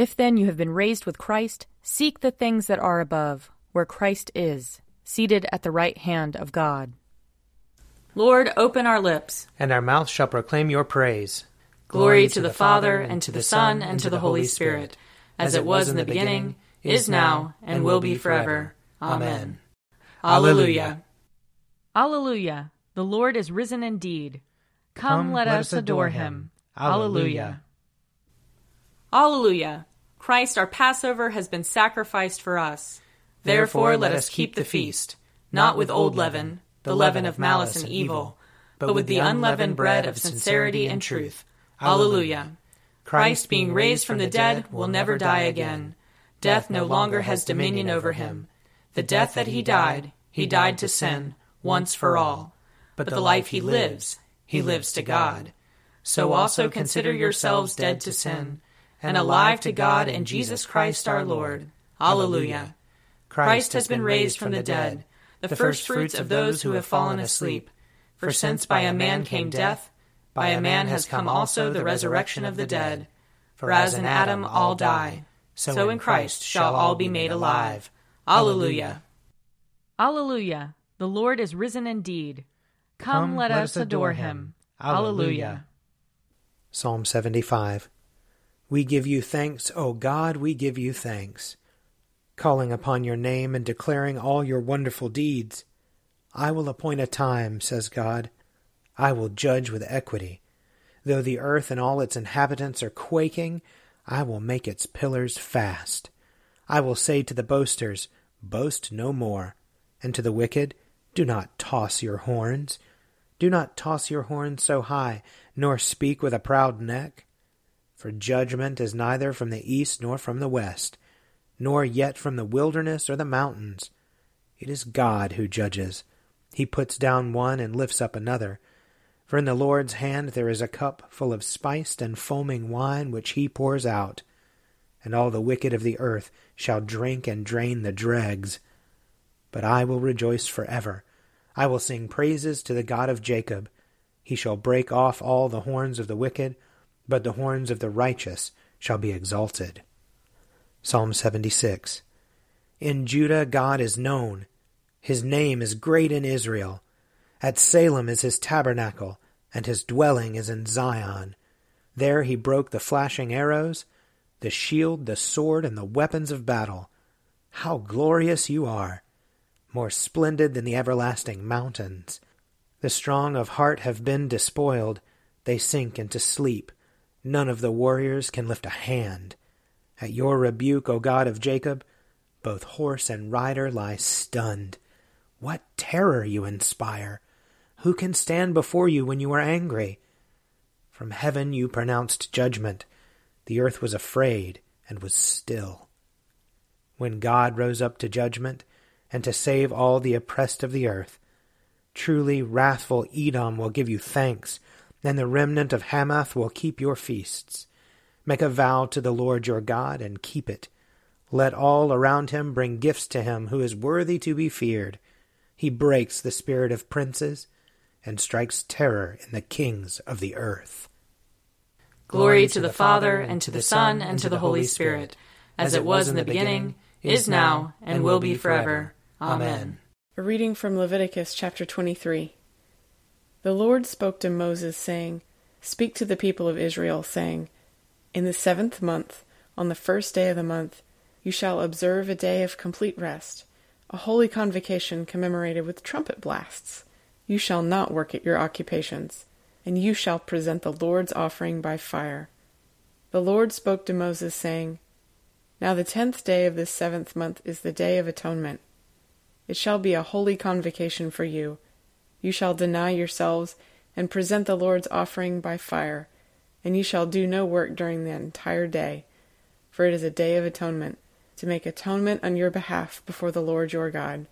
If then you have been raised with Christ, seek the things that are above, where Christ is, seated at the right hand of God. Lord, open our lips, and our mouth shall proclaim your praise. Glory, to, the Father, and to the Son, and to the Holy Spirit, as it was in the beginning, is now, and will be forever. Amen. Alleluia. Alleluia. The Lord is risen indeed. Come, let, us adore him. Alleluia. Alleluia. Christ our Passover has been sacrificed for us. Therefore let us keep the feast, not with old leaven, the leaven of malice and evil, but with the unleavened bread of sincerity and truth. Alleluia. Christ being raised from the dead will never die again. Death no longer has dominion over him. The death that he died, he died to sin, once for all. But the life he lives, he lives to God. So also consider yourselves dead to sin and alive to God and Jesus Christ our Lord. Alleluia. Christ has been raised from the dead, the firstfruits of those who have fallen asleep. For since by a man came death, by a man has come also the resurrection of the dead. For as in Adam all die, so in Christ shall all be made alive. Alleluia. Alleluia. The Lord is risen indeed. Come, let, us adore him. Alleluia. Psalm 75. We give you thanks, O God, we give you thanks. Calling upon your name and declaring all your wonderful deeds. I will appoint a time, says God. I will judge with equity. Though the earth and all its inhabitants are quaking, I will make its pillars fast. I will say to the boasters, Boast no more, and to the wicked, Do not toss your horns. Do not toss your horns so high, nor speak with a proud neck. For judgment is neither from the east nor from the west, nor yet from the wilderness or the mountains. It is God who judges. He puts down one and lifts up another. For in the Lord's hand there is a cup full of spiced and foaming wine which he pours out. And all the wicked of the earth shall drink and drain the dregs. But I will rejoice for ever. I will sing praises to the God of Jacob. He shall break off all the horns of the wicked but the horns of the righteous shall be exalted. Psalm 76 In Judah God is known. His name is great in Israel. At Salem is his tabernacle, and his dwelling is in Zion. There he broke the flashing arrows, the shield, the sword, and the weapons of battle. How glorious you are! More splendid than the everlasting mountains. The strong of heart have been despoiled. They sink into sleep. None of the warriors can lift a hand. At your rebuke, O God of Jacob, both horse and rider lie stunned. What terror you inspire! Who can stand before you when you are angry? From heaven you pronounced judgment. The earth was afraid and was still. When God rose up to judgment and to save all the oppressed of the earth, truly wrathful Edom will give you thanks and the remnant of Hamath will keep your feasts. Make a vow to the Lord your God, and keep it. Let all around him bring gifts to him who is worthy to be feared. He breaks the spirit of princes, and strikes terror in the kings of the earth. Glory to the Father, and to the Son, and to the Holy Spirit, as it was in the beginning, is now, and will be forever. Amen. A reading from Leviticus chapter 23. The Lord spoke to Moses, saying, Speak to the people of Israel, saying, In the seventh month, on the first day of the month, you shall observe a day of complete rest, a holy convocation commemorated with trumpet blasts. You shall not work at your occupations, and you shall present the Lord's offering by fire. The Lord spoke to Moses, saying, Now the tenth day of this seventh month is the day of atonement. It shall be a holy convocation for you you shall deny yourselves and present the Lord's offering by fire, and you shall do no work during the entire day, for it is a day of atonement, to make atonement on your behalf before the Lord your God.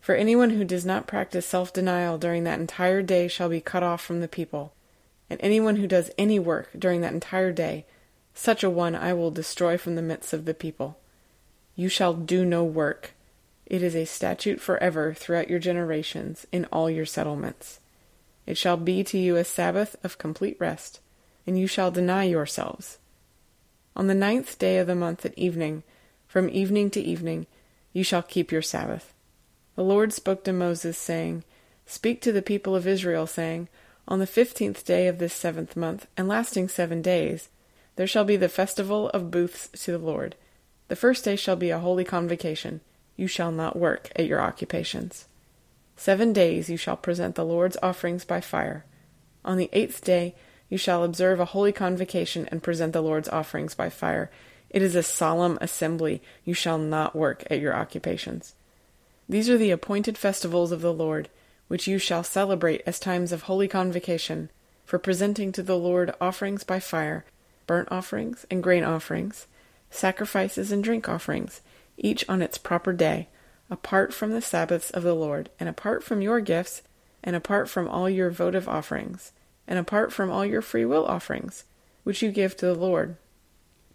For anyone who does not practice self denial during that entire day shall be cut off from the people, and anyone who does any work during that entire day, such a one I will destroy from the midst of the people. You shall do no work it is a statute forever throughout your generations in all your settlements. It shall be to you a Sabbath of complete rest, and you shall deny yourselves. On the ninth day of the month at evening, from evening to evening, you shall keep your Sabbath. The Lord spoke to Moses, saying, Speak to the people of Israel, saying, On the fifteenth day of this seventh month, and lasting seven days, there shall be the festival of booths to the Lord. The first day shall be a holy convocation. You shall not work at your occupations. Seven days you shall present the Lord's offerings by fire. On the eighth day you shall observe a holy convocation and present the Lord's offerings by fire. It is a solemn assembly. You shall not work at your occupations. These are the appointed festivals of the Lord, which you shall celebrate as times of holy convocation, for presenting to the Lord offerings by fire, burnt offerings and grain offerings, sacrifices and drink offerings, each on its proper day, apart from the Sabbaths of the Lord, and apart from your gifts, and apart from all your votive offerings, and apart from all your free will offerings, which you give to the Lord.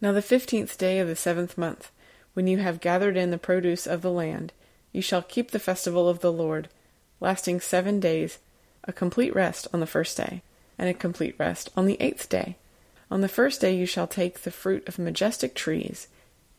Now the fifteenth day of the seventh month, when you have gathered in the produce of the land, you shall keep the festival of the Lord, lasting seven days, a complete rest on the first day, and a complete rest on the eighth day. On the first day you shall take the fruit of majestic trees,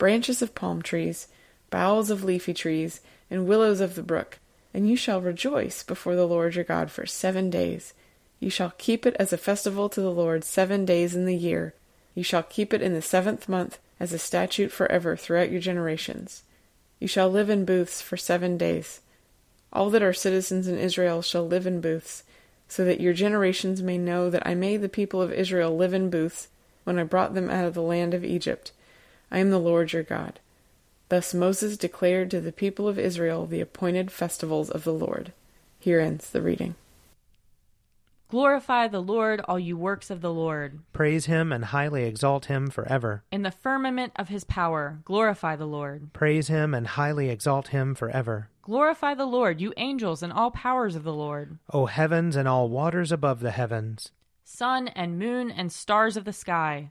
branches of palm trees, boughs of leafy trees, and willows of the brook, and you shall rejoice before the Lord your God for seven days. You shall keep it as a festival to the Lord seven days in the year. You shall keep it in the seventh month as a statute forever throughout your generations. You shall live in booths for seven days. All that are citizens in Israel shall live in booths, so that your generations may know that I made the people of Israel live in booths when I brought them out of the land of Egypt. I am the Lord your God. Thus Moses declared to the people of Israel the appointed festivals of the Lord. Here ends the reading. Glorify the Lord, all you works of the Lord. Praise him and highly exalt him forever. In the firmament of his power, glorify the Lord. Praise him and highly exalt him forever. Glorify the Lord, you angels and all powers of the Lord. O heavens and all waters above the heavens. Sun and moon and stars of the sky,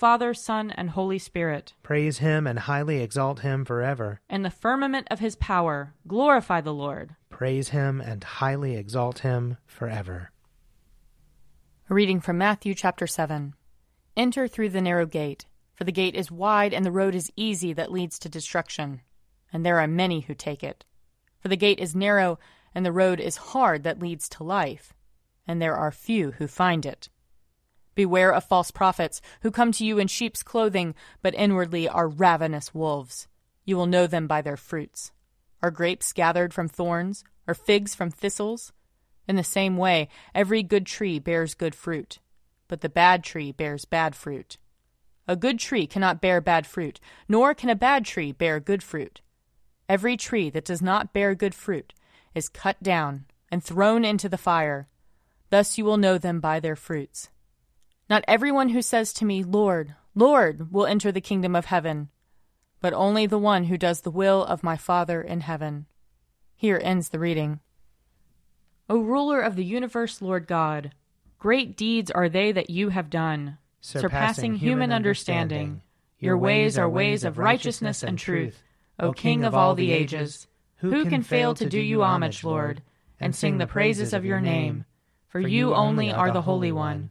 Father, Son, and Holy Spirit. Praise him and highly exalt him forever. In the firmament of his power, glorify the Lord. Praise him and highly exalt him forever. A reading from Matthew chapter 7. Enter through the narrow gate, for the gate is wide and the road is easy that leads to destruction, and there are many who take it. For the gate is narrow and the road is hard that leads to life, and there are few who find it. Beware of false prophets who come to you in sheep's clothing, but inwardly are ravenous wolves. You will know them by their fruits. Are grapes gathered from thorns, or figs from thistles? In the same way, every good tree bears good fruit, but the bad tree bears bad fruit. A good tree cannot bear bad fruit, nor can a bad tree bear good fruit. Every tree that does not bear good fruit is cut down and thrown into the fire. Thus you will know them by their fruits. Not everyone who says to me, Lord, Lord, will enter the kingdom of heaven, but only the one who does the will of my Father in heaven. Here ends the reading. O ruler of the universe, Lord God, Great deeds are they that you have done, surpassing human understanding. Your ways are ways of righteousness and truth, O King of all the ages. Who can fail to do you homage, Lord, and sing the praises of your name? For you only are the Holy One.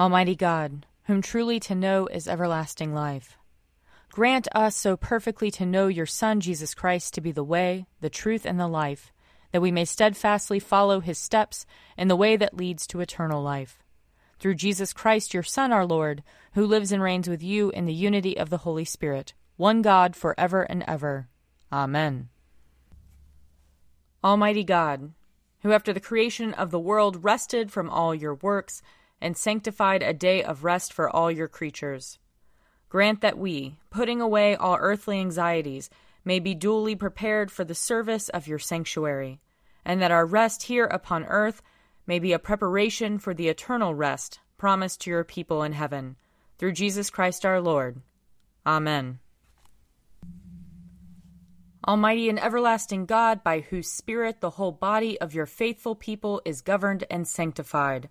Almighty God, whom truly to know is everlasting life, grant us so perfectly to know your Son, Jesus Christ, to be the way, the truth, and the life, that we may steadfastly follow his steps in the way that leads to eternal life. Through Jesus Christ, your Son, our Lord, who lives and reigns with you in the unity of the Holy Spirit, one God, for ever and ever. Amen. Almighty God, who after the creation of the world rested from all your works, and sanctified a day of rest for all your creatures. Grant that we, putting away all earthly anxieties, may be duly prepared for the service of your sanctuary, and that our rest here upon earth may be a preparation for the eternal rest promised to your people in heaven, through Jesus Christ our Lord. Amen. Almighty and everlasting God, by whose Spirit the whole body of your faithful people is governed and sanctified